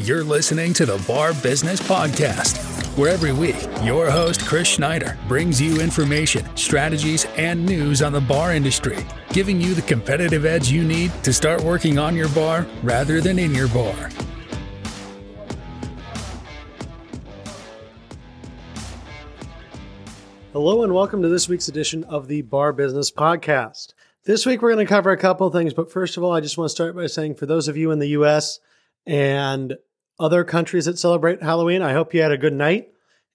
You're listening to the Bar Business Podcast, where every week your host, Chris Schneider, brings you information, strategies, and news on the bar industry, giving you the competitive edge you need to start working on your bar rather than in your bar. Hello, and welcome to this week's edition of the Bar Business Podcast. This week, we're going to cover a couple things, but first of all, I just want to start by saying for those of you in the US and other countries that celebrate Halloween, I hope you had a good night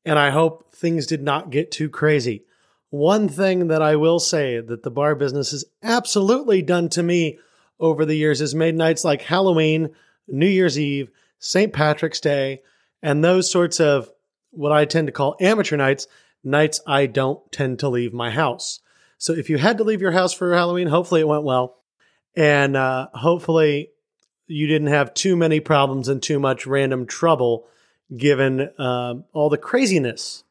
and I hope things did not get too crazy. One thing that I will say that the bar business has absolutely done to me over the years is made nights like Halloween, New Year's Eve, St. Patrick's Day, and those sorts of what I tend to call amateur nights, nights I don't tend to leave my house. So if you had to leave your house for Halloween, hopefully it went well. And uh, hopefully you didn't have too many problems and too much random trouble given uh, all the craziness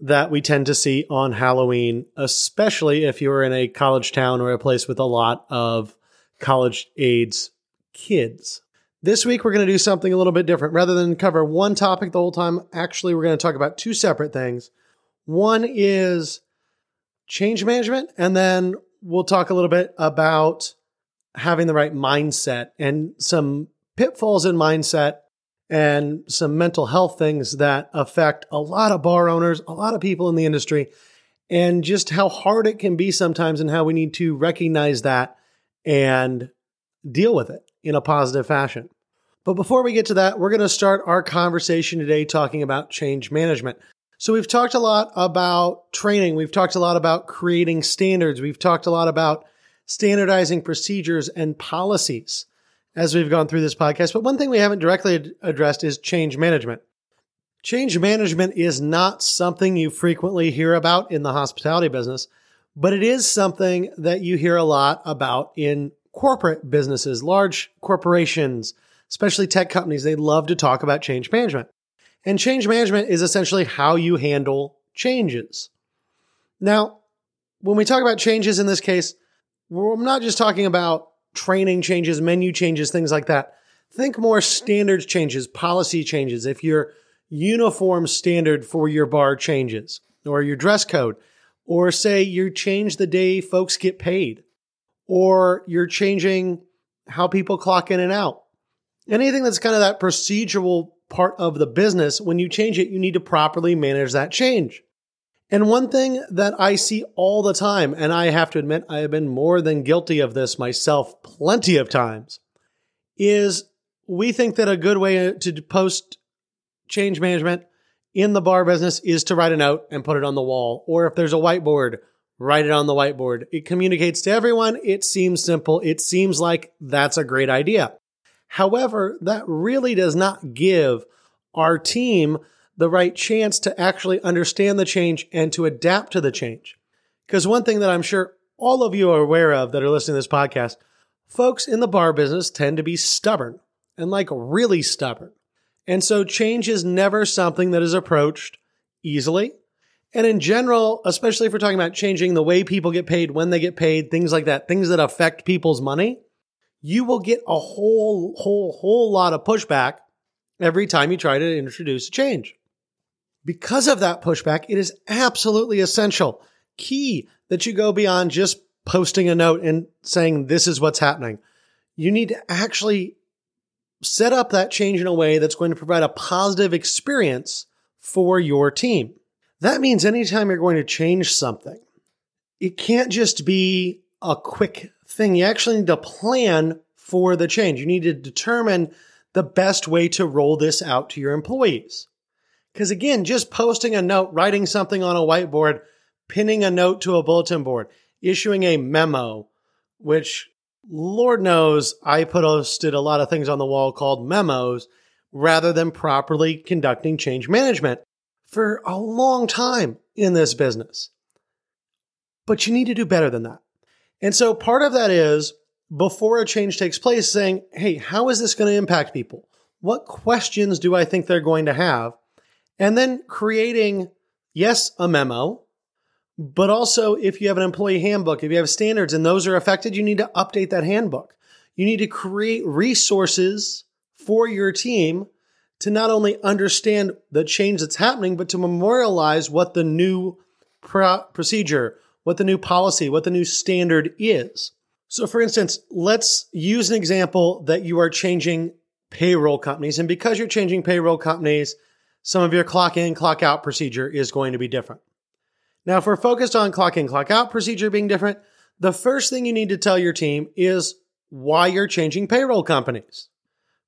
that we tend to see on Halloween, especially if you're in a college town or a place with a lot of college age kids. This week, we're going to do something a little bit different. Rather than cover one topic the whole time, actually, we're going to talk about two separate things. One is change management, and then we'll talk a little bit about having the right mindset and some pitfalls in mindset and some mental health things that affect a lot of bar owners, a lot of people in the industry, and just how hard it can be sometimes and how we need to recognize that and deal with it in a positive fashion. But before we get to that, we're going to start our conversation today talking about change management. So, we've talked a lot about training, we've talked a lot about creating standards, we've talked a lot about standardizing procedures and policies as we've gone through this podcast. But one thing we haven't directly addressed is change management. Change management is not something you frequently hear about in the hospitality business, but it is something that you hear a lot about in corporate businesses, large corporations, especially tech companies. They love to talk about change management. And change management is essentially how you handle changes. Now, when we talk about changes in this case, we're not just talking about training changes, menu changes, things like that. Think more standards changes, policy changes. If your uniform standard for your bar changes, or your dress code, or say you change the day folks get paid, or you're changing how people clock in and out. Anything that's kind of that procedural part of the business, when you change it, you need to properly manage that change. And one thing that I see all the time, and I have to admit, I have been more than guilty of this myself plenty of times, is we think that a good way to post change management in the bar business is to write a note and put it on the wall. Or if there's a whiteboard, write it on the whiteboard. It communicates to everyone. It seems simple. It seems like that's a great idea. However, that really does not give our team the right chance to actually understand the change and to adapt to the change. Because one thing that I'm sure all of you are aware of that are listening to this podcast, folks in the bar business tend to be stubborn and like really stubborn. And so change is never something that is approached easily. And in general, especially if we're talking about changing the way people get paid, when they get paid, things like that, things that affect people's money, you will get a whole, whole, whole lot of pushback every time you try to introduce a change. Because of that pushback, it is absolutely essential, key that you go beyond just posting a note and saying, this is what's happening. You need to actually set up that change in a way that's going to provide a positive experience for your team. That means anytime you're going to change something, it can't just be a quick thing. You actually need to plan for the change. You need to determine the best way to roll this out to your employees. Because again, just posting a note, writing something on a whiteboard, pinning a note to a bulletin board, issuing a memo, which Lord knows I posted a lot of things on the wall called memos rather than properly conducting change management for a long time in this business. But you need to do better than that. And so part of that is before a change takes place, saying, hey, how is this going to impact people? What questions do I think they're going to have? And then creating, yes, a memo, but also if you have an employee handbook, if you have standards and those are affected, you need to update that handbook. You need to create resources for your team to not only understand the change that's happening, but to memorialize what the new pro- procedure, what the new policy, what the new standard is. So, for instance, let's use an example that you are changing payroll companies. And because you're changing payroll companies, some of your clock in, clock out procedure is going to be different. Now, if we're focused on clock in, clock out procedure being different, the first thing you need to tell your team is why you're changing payroll companies.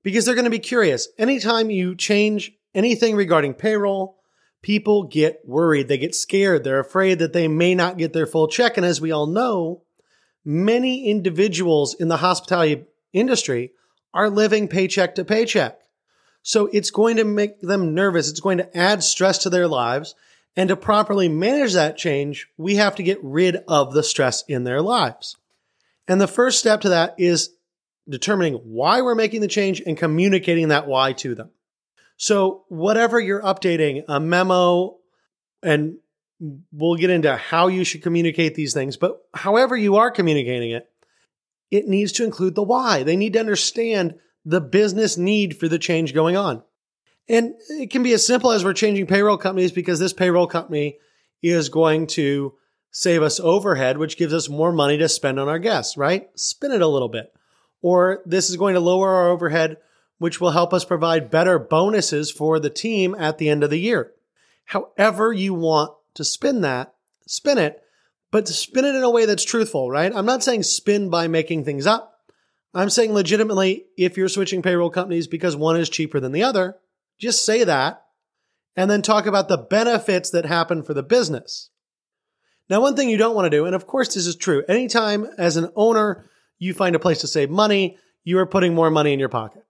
Because they're going to be curious. Anytime you change anything regarding payroll, people get worried. They get scared. They're afraid that they may not get their full check. And as we all know, many individuals in the hospitality industry are living paycheck to paycheck. So it's going to make them nervous. It's going to add stress to their lives. And to properly manage that change, we have to get rid of the stress in their lives. And the first step to that is determining why we're making the change and communicating that why to them. So, whatever you're updating, a memo, and we'll get into how you should communicate these things, but however you are communicating it, it needs to include the why. They need to understand the business need for the change going on. And it can be as simple as we're changing payroll companies because this payroll company is going to save us overhead, which gives us more money to spend on our guests, right? Spin it a little bit. Or this is going to lower our overhead, which will help us provide better bonuses for the team at the end of the year. However, you want to spin that, spin it, but spin it in a way that's truthful, right? I'm not saying spin by making things up. I'm saying legitimately, if you're switching payroll companies because one is cheaper than the other, just say that and then talk about the benefits that happen for the business. Now, one thing you don't want to do, and of course this is true, anytime as an owner you find a place to save money, you are putting more money in your pocket.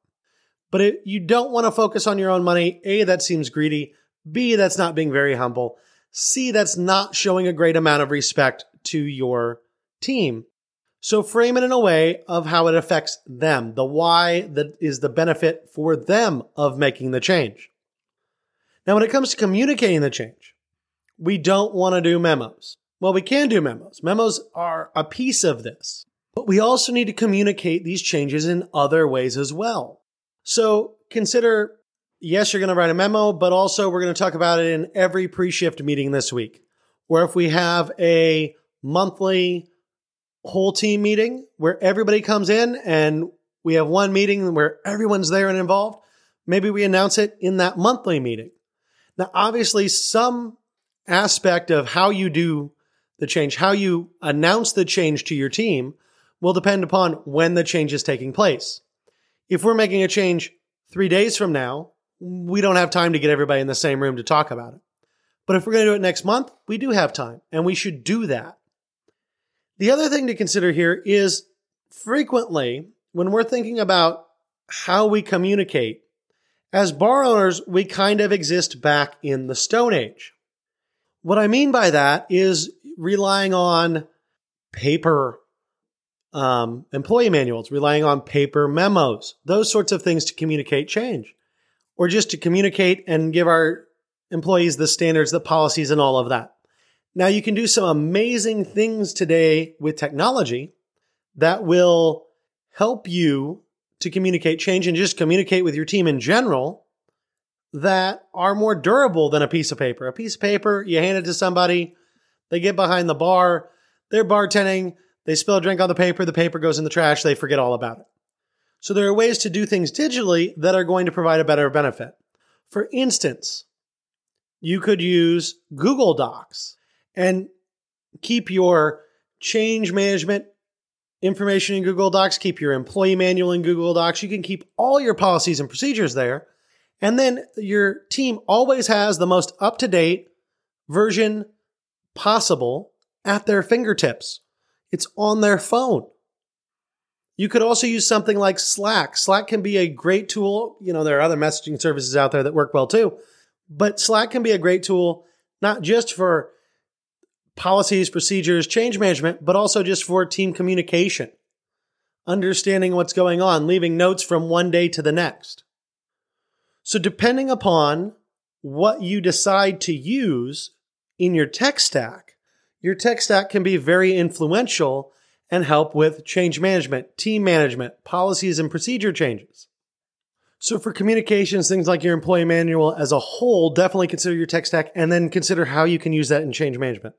But it, you don't want to focus on your own money. A, that seems greedy. B, that's not being very humble. C, that's not showing a great amount of respect to your team. So frame it in a way of how it affects them, the why that is the benefit for them of making the change. Now, when it comes to communicating the change, we don't want to do memos. Well, we can do memos. Memos are a piece of this, but we also need to communicate these changes in other ways as well. So consider yes, you're going to write a memo, but also we're going to talk about it in every pre shift meeting this week. Or if we have a monthly whole team meeting where everybody comes in and we have one meeting where everyone's there and involved, maybe we announce it in that monthly meeting. Now, obviously, some aspect of how you do the change, how you announce the change to your team, will depend upon when the change is taking place. If we're making a change three days from now, we don't have time to get everybody in the same room to talk about it. But if we're going to do it next month, we do have time and we should do that. The other thing to consider here is frequently when we're thinking about how we communicate, as bar owners, we kind of exist back in the Stone Age. What I mean by that is relying on paper um, employee manuals, relying on paper memos, those sorts of things to communicate change or just to communicate and give our employees the standards, the policies, and all of that. Now, you can do some amazing things today with technology that will help you to communicate change and just communicate with your team in general that are more durable than a piece of paper. A piece of paper, you hand it to somebody, they get behind the bar, they're bartending, they spill a drink on the paper, the paper goes in the trash, they forget all about it. So there are ways to do things digitally that are going to provide a better benefit. For instance, you could use Google Docs and keep your change management information in Google Docs, keep your employee manual in Google Docs. You can keep all your policies and procedures there. And then your team always has the most up to date version possible at their fingertips. It's on their phone. You could also use something like Slack. Slack can be a great tool. You know, there are other messaging services out there that work well too, but Slack can be a great tool, not just for policies, procedures, change management, but also just for team communication, understanding what's going on, leaving notes from one day to the next. So, depending upon what you decide to use in your tech stack, your tech stack can be very influential and help with change management, team management, policies, and procedure changes. So for communications, things like your employee manual as a whole, definitely consider your tech stack and then consider how you can use that in change management.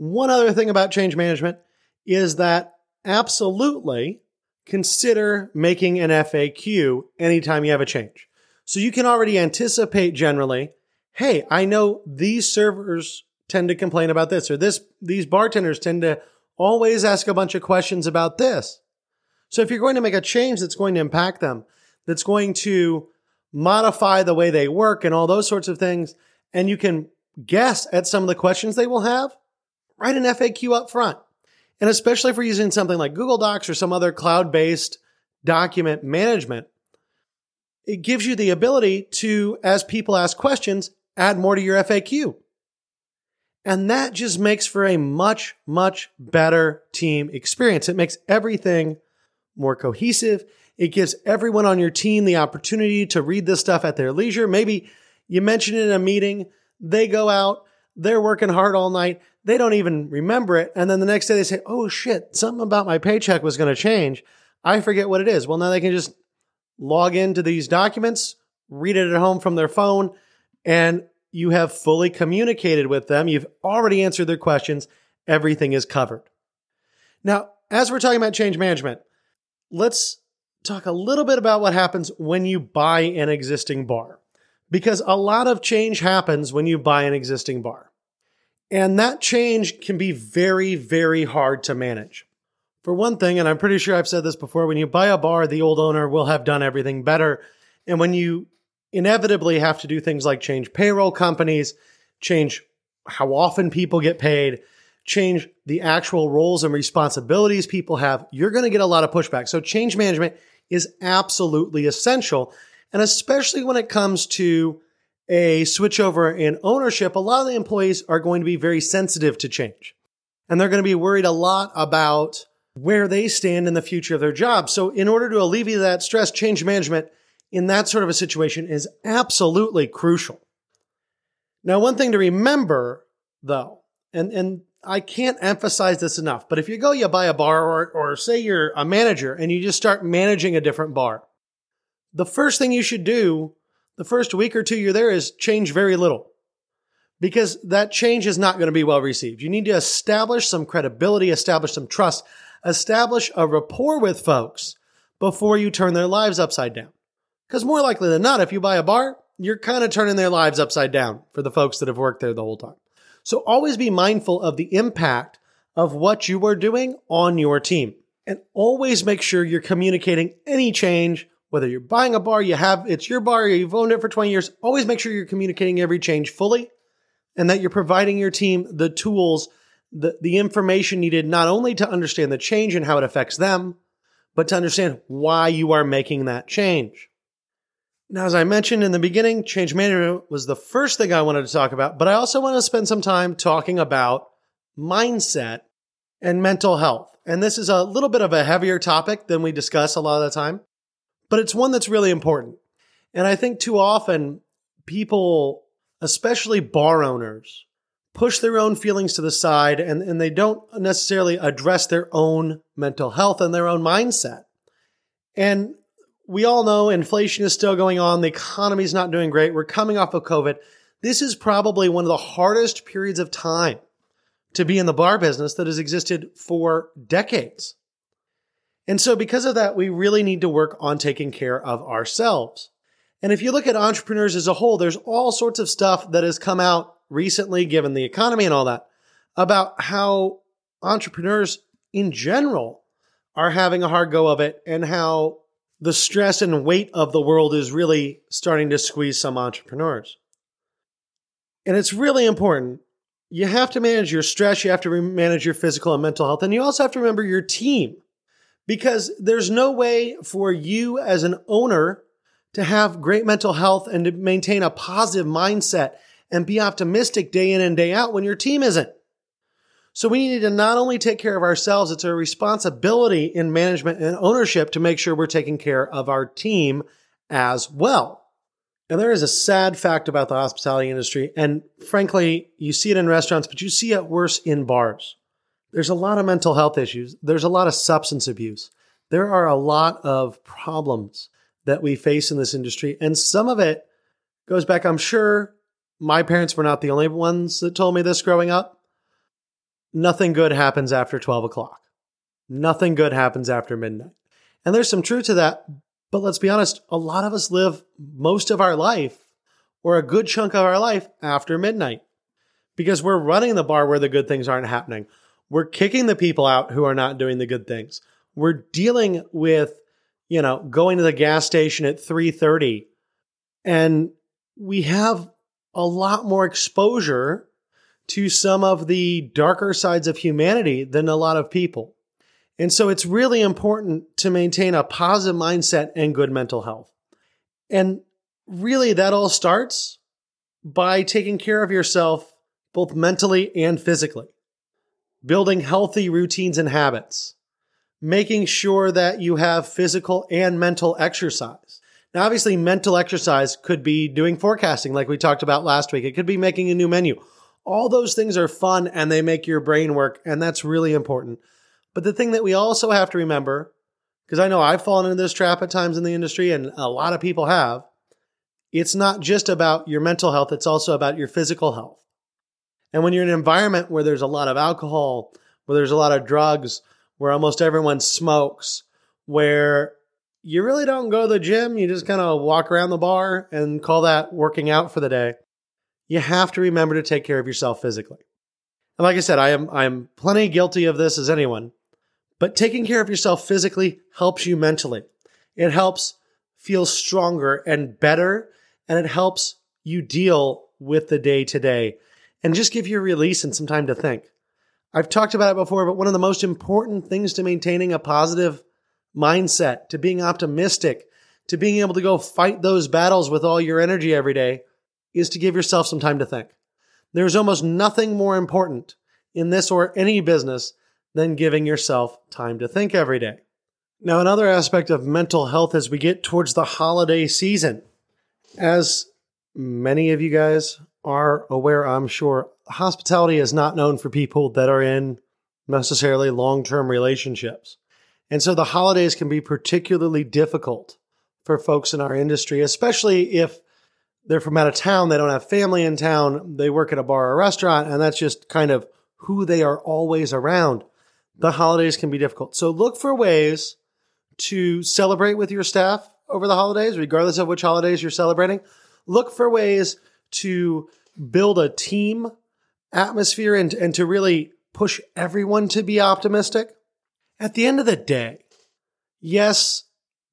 One other thing about change management is that absolutely consider making an FAQ anytime you have a change. So you can already anticipate generally, hey, I know these servers tend to complain about this or this these bartenders tend to always ask a bunch of questions about this. So if you're going to make a change that's going to impact them, that's going to modify the way they work and all those sorts of things, and you can guess at some of the questions they will have, write an FAQ up front. And especially if we're using something like Google Docs or some other cloud based document management, it gives you the ability to, as people ask questions, add more to your FAQ. And that just makes for a much, much better team experience. It makes everything more cohesive. It gives everyone on your team the opportunity to read this stuff at their leisure. Maybe you mention it in a meeting, they go out, they're working hard all night, they don't even remember it. And then the next day they say, oh shit, something about my paycheck was going to change. I forget what it is. Well, now they can just log into these documents, read it at home from their phone, and you have fully communicated with them. You've already answered their questions. Everything is covered. Now, as we're talking about change management, let's talk a little bit about what happens when you buy an existing bar. Because a lot of change happens when you buy an existing bar. And that change can be very, very hard to manage. For one thing, and I'm pretty sure I've said this before, when you buy a bar, the old owner will have done everything better. And when you inevitably have to do things like change payroll companies, change how often people get paid, change the actual roles and responsibilities people have, you're going to get a lot of pushback. So change management is absolutely essential. And especially when it comes to a switchover in ownership, a lot of the employees are going to be very sensitive to change. And they're going to be worried a lot about where they stand in the future of their job. So in order to alleviate that stress, change management in that sort of a situation is absolutely crucial. Now, one thing to remember though, and, and I can't emphasize this enough, but if you go, you buy a bar, or, or say you're a manager and you just start managing a different bar, the first thing you should do the first week or two you're there is change very little because that change is not going to be well received. You need to establish some credibility, establish some trust, establish a rapport with folks before you turn their lives upside down. Because more likely than not, if you buy a bar, you're kind of turning their lives upside down for the folks that have worked there the whole time. So always be mindful of the impact of what you are doing on your team. And always make sure you're communicating any change, whether you're buying a bar, you have it's your bar, you've owned it for 20 years. Always make sure you're communicating every change fully and that you're providing your team the tools, the, the information needed not only to understand the change and how it affects them, but to understand why you are making that change. Now, as I mentioned in the beginning, change management was the first thing I wanted to talk about, but I also want to spend some time talking about mindset and mental health. And this is a little bit of a heavier topic than we discuss a lot of the time, but it's one that's really important. And I think too often people, especially bar owners, push their own feelings to the side and, and they don't necessarily address their own mental health and their own mindset. And we all know inflation is still going on. The economy is not doing great. We're coming off of COVID. This is probably one of the hardest periods of time to be in the bar business that has existed for decades. And so, because of that, we really need to work on taking care of ourselves. And if you look at entrepreneurs as a whole, there's all sorts of stuff that has come out recently, given the economy and all that, about how entrepreneurs in general are having a hard go of it and how the stress and weight of the world is really starting to squeeze some entrepreneurs. And it's really important. You have to manage your stress, you have to manage your physical and mental health, and you also have to remember your team because there's no way for you as an owner to have great mental health and to maintain a positive mindset and be optimistic day in and day out when your team isn't. So we need to not only take care of ourselves, it's a responsibility in management and ownership to make sure we're taking care of our team as well. And there is a sad fact about the hospitality industry. And frankly, you see it in restaurants, but you see it worse in bars. There's a lot of mental health issues. There's a lot of substance abuse. There are a lot of problems that we face in this industry. And some of it goes back, I'm sure my parents were not the only ones that told me this growing up. Nothing good happens after 12 o'clock. Nothing good happens after midnight. And there's some truth to that. But let's be honest, a lot of us live most of our life or a good chunk of our life after midnight because we're running the bar where the good things aren't happening. We're kicking the people out who are not doing the good things. We're dealing with, you know, going to the gas station at 3:30 and we have a lot more exposure to some of the darker sides of humanity than a lot of people. And so it's really important to maintain a positive mindset and good mental health. And really, that all starts by taking care of yourself both mentally and physically, building healthy routines and habits, making sure that you have physical and mental exercise. Now, obviously, mental exercise could be doing forecasting, like we talked about last week. It could be making a new menu. All those things are fun and they make your brain work, and that's really important. But the thing that we also have to remember, because I know I've fallen into this trap at times in the industry, and a lot of people have, it's not just about your mental health, it's also about your physical health. And when you're in an environment where there's a lot of alcohol, where there's a lot of drugs, where almost everyone smokes, where you really don't go to the gym, you just kind of walk around the bar and call that working out for the day. You have to remember to take care of yourself physically. And like I said, I am I am plenty guilty of this as anyone. But taking care of yourself physically helps you mentally. It helps feel stronger and better and it helps you deal with the day to day and just give you a release and some time to think. I've talked about it before, but one of the most important things to maintaining a positive mindset, to being optimistic, to being able to go fight those battles with all your energy every day is to give yourself some time to think. There's almost nothing more important in this or any business than giving yourself time to think every day. Now, another aspect of mental health as we get towards the holiday season, as many of you guys are aware, I'm sure, hospitality is not known for people that are in necessarily long term relationships. And so the holidays can be particularly difficult for folks in our industry, especially if they're from out of town, they don't have family in town, they work at a bar or restaurant, and that's just kind of who they are always around. The holidays can be difficult. So look for ways to celebrate with your staff over the holidays, regardless of which holidays you're celebrating. Look for ways to build a team atmosphere and, and to really push everyone to be optimistic. At the end of the day, yes,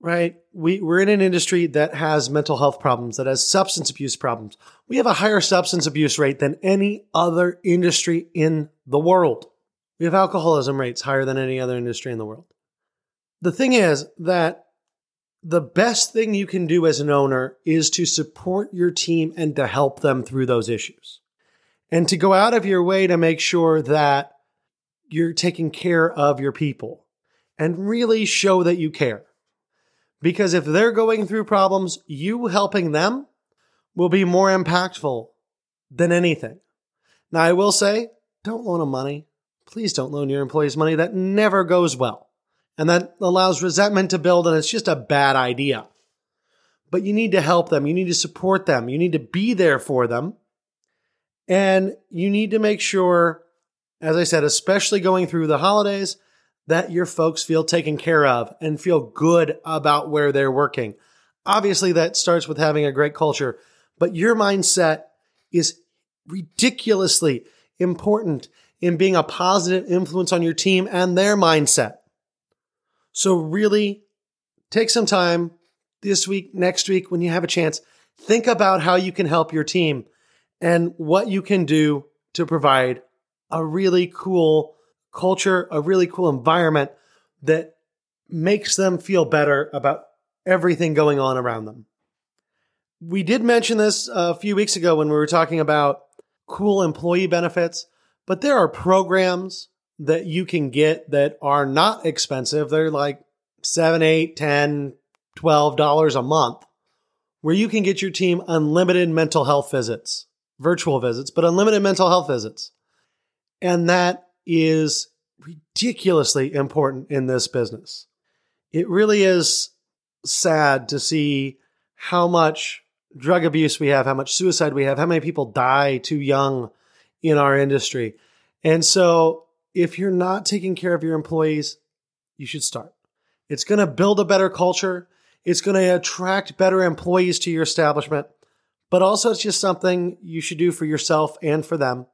right, we, we're in an industry that has mental health problems, that has substance abuse problems. We have a higher substance abuse rate than any other industry in the world. We have alcoholism rates higher than any other industry in the world. The thing is that the best thing you can do as an owner is to support your team and to help them through those issues. And to go out of your way to make sure that you're taking care of your people and really show that you care. Because if they're going through problems, you helping them will be more impactful than anything. Now, I will say, don't loan them money. Please don't loan your employees money. That never goes well. And that allows resentment to build, and it's just a bad idea. But you need to help them. You need to support them. You need to be there for them. And you need to make sure, as I said, especially going through the holidays, that your folks feel taken care of and feel good about where they're working. Obviously, that starts with having a great culture, but your mindset is ridiculously important in being a positive influence on your team and their mindset. So, really take some time this week, next week, when you have a chance. Think about how you can help your team and what you can do to provide a really cool culture, a really cool environment that makes them feel better about everything going on around them. We did mention this a few weeks ago when we were talking about cool employee benefits, but there are programs that you can get that are not expensive. They're like seven, eight, ten, twelve dollars a month, where you can get your team unlimited mental health visits, virtual visits, but unlimited mental health visits. And that is ridiculously important in this business. It really is sad to see how much drug abuse we have, how much suicide we have, how many people die too young in our industry. And so, if you're not taking care of your employees, you should start. It's going to build a better culture. It's going to attract better employees to your establishment, but also it's just something you should do for yourself and for them.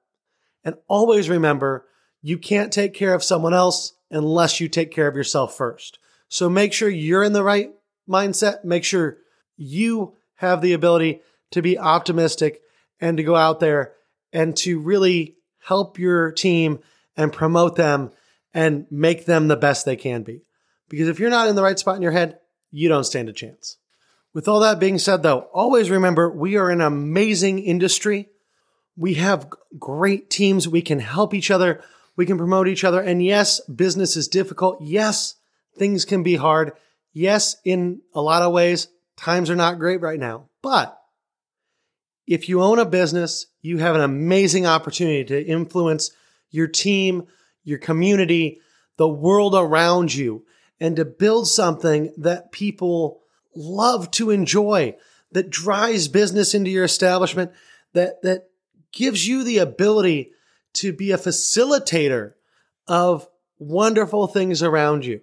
And always remember, you can't take care of someone else unless you take care of yourself first. So make sure you're in the right mindset. Make sure you have the ability to be optimistic and to go out there and to really help your team and promote them and make them the best they can be. Because if you're not in the right spot in your head, you don't stand a chance. With all that being said, though, always remember we are an amazing industry. We have great teams. We can help each other. We can promote each other. And yes, business is difficult. Yes, things can be hard. Yes, in a lot of ways, times are not great right now. But if you own a business, you have an amazing opportunity to influence your team, your community, the world around you, and to build something that people love to enjoy, that drives business into your establishment, that, that gives you the ability to be a facilitator of wonderful things around you.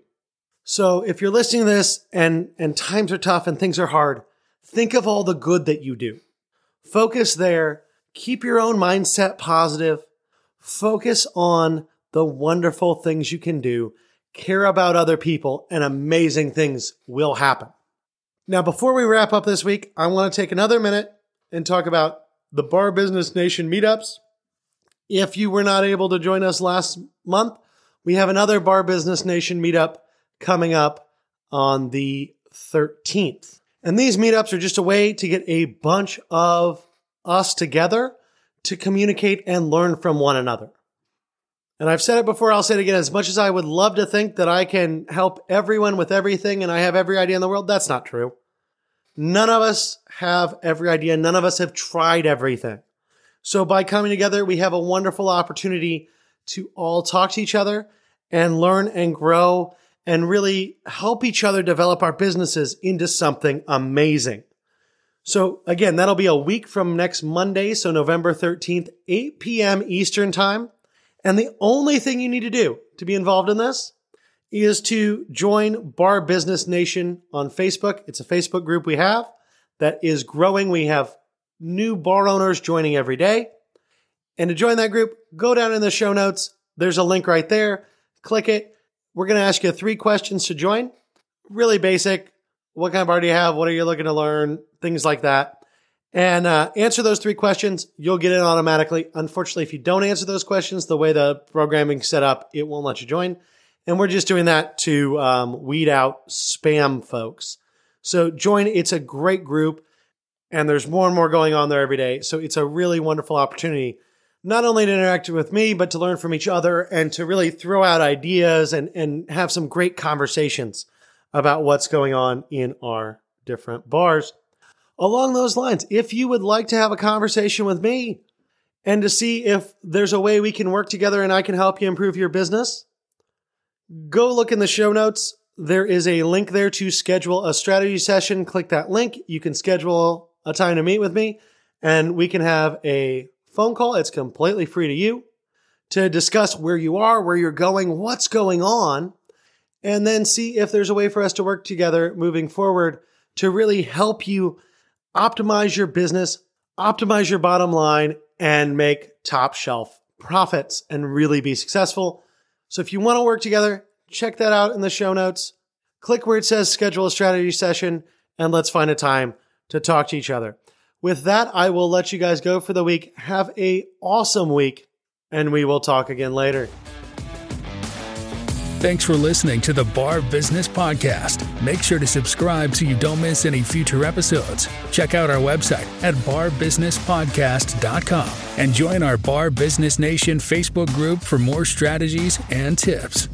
So if you're listening to this and, and times are tough and things are hard, think of all the good that you do. Focus there. Keep your own mindset positive. Focus on the wonderful things you can do. Care about other people and amazing things will happen. Now, before we wrap up this week, I want to take another minute and talk about the Bar Business Nation meetups. If you were not able to join us last month, we have another Bar Business Nation meetup coming up on the 13th. And these meetups are just a way to get a bunch of us together to communicate and learn from one another. And I've said it before, I'll say it again. As much as I would love to think that I can help everyone with everything and I have every idea in the world, that's not true. None of us have every idea. None of us have tried everything. So by coming together, we have a wonderful opportunity to all talk to each other and learn and grow and really help each other develop our businesses into something amazing. So again, that'll be a week from next Monday. So November 13th, 8 p.m. Eastern time. And the only thing you need to do to be involved in this is to join Bar Business Nation on Facebook. It's a Facebook group we have that is growing. We have new bar owners joining every day. And to join that group, go down in the show notes. There's a link right there. Click it. We're going to ask you three questions to join. Really basic. What kind of bar do you have? What are you looking to learn? Things like that and uh, answer those three questions. You'll get in automatically. Unfortunately, if you don't answer those questions, the way the programming set up, it won't let you join. And we're just doing that to um, weed out spam folks. So join. It's a great group, and there's more and more going on there every day. So it's a really wonderful opportunity, not only to interact with me, but to learn from each other and to really throw out ideas and and have some great conversations about what's going on in our different bars along those lines, if you would like to have a conversation with me and to see if there's a way we can work together and I can help you improve your business, go look in the show notes. There is a link there to schedule a strategy session. Click that link. You can schedule a time to meet with me and we can have a phone call. It's completely free to you to discuss where you are, where you're going, what's going on, and then see if there's a way for us to work together moving forward to really help you optimize your business, optimize your bottom line, and make top shelf profits and really be successful. So if you want to work together, check that out in the show notes. Click where it says schedule a strategy session and let's find a time to talk to each other. With that, I will let you guys go for the week. Have a awesome week and we will talk again later. Thanks for listening to the Bar Business Podcast. Make sure to subscribe so you don't miss any future episodes. Check out our website at barbusinesspodcast.com and join our Bar Business Nation Facebook group for more strategies and tips.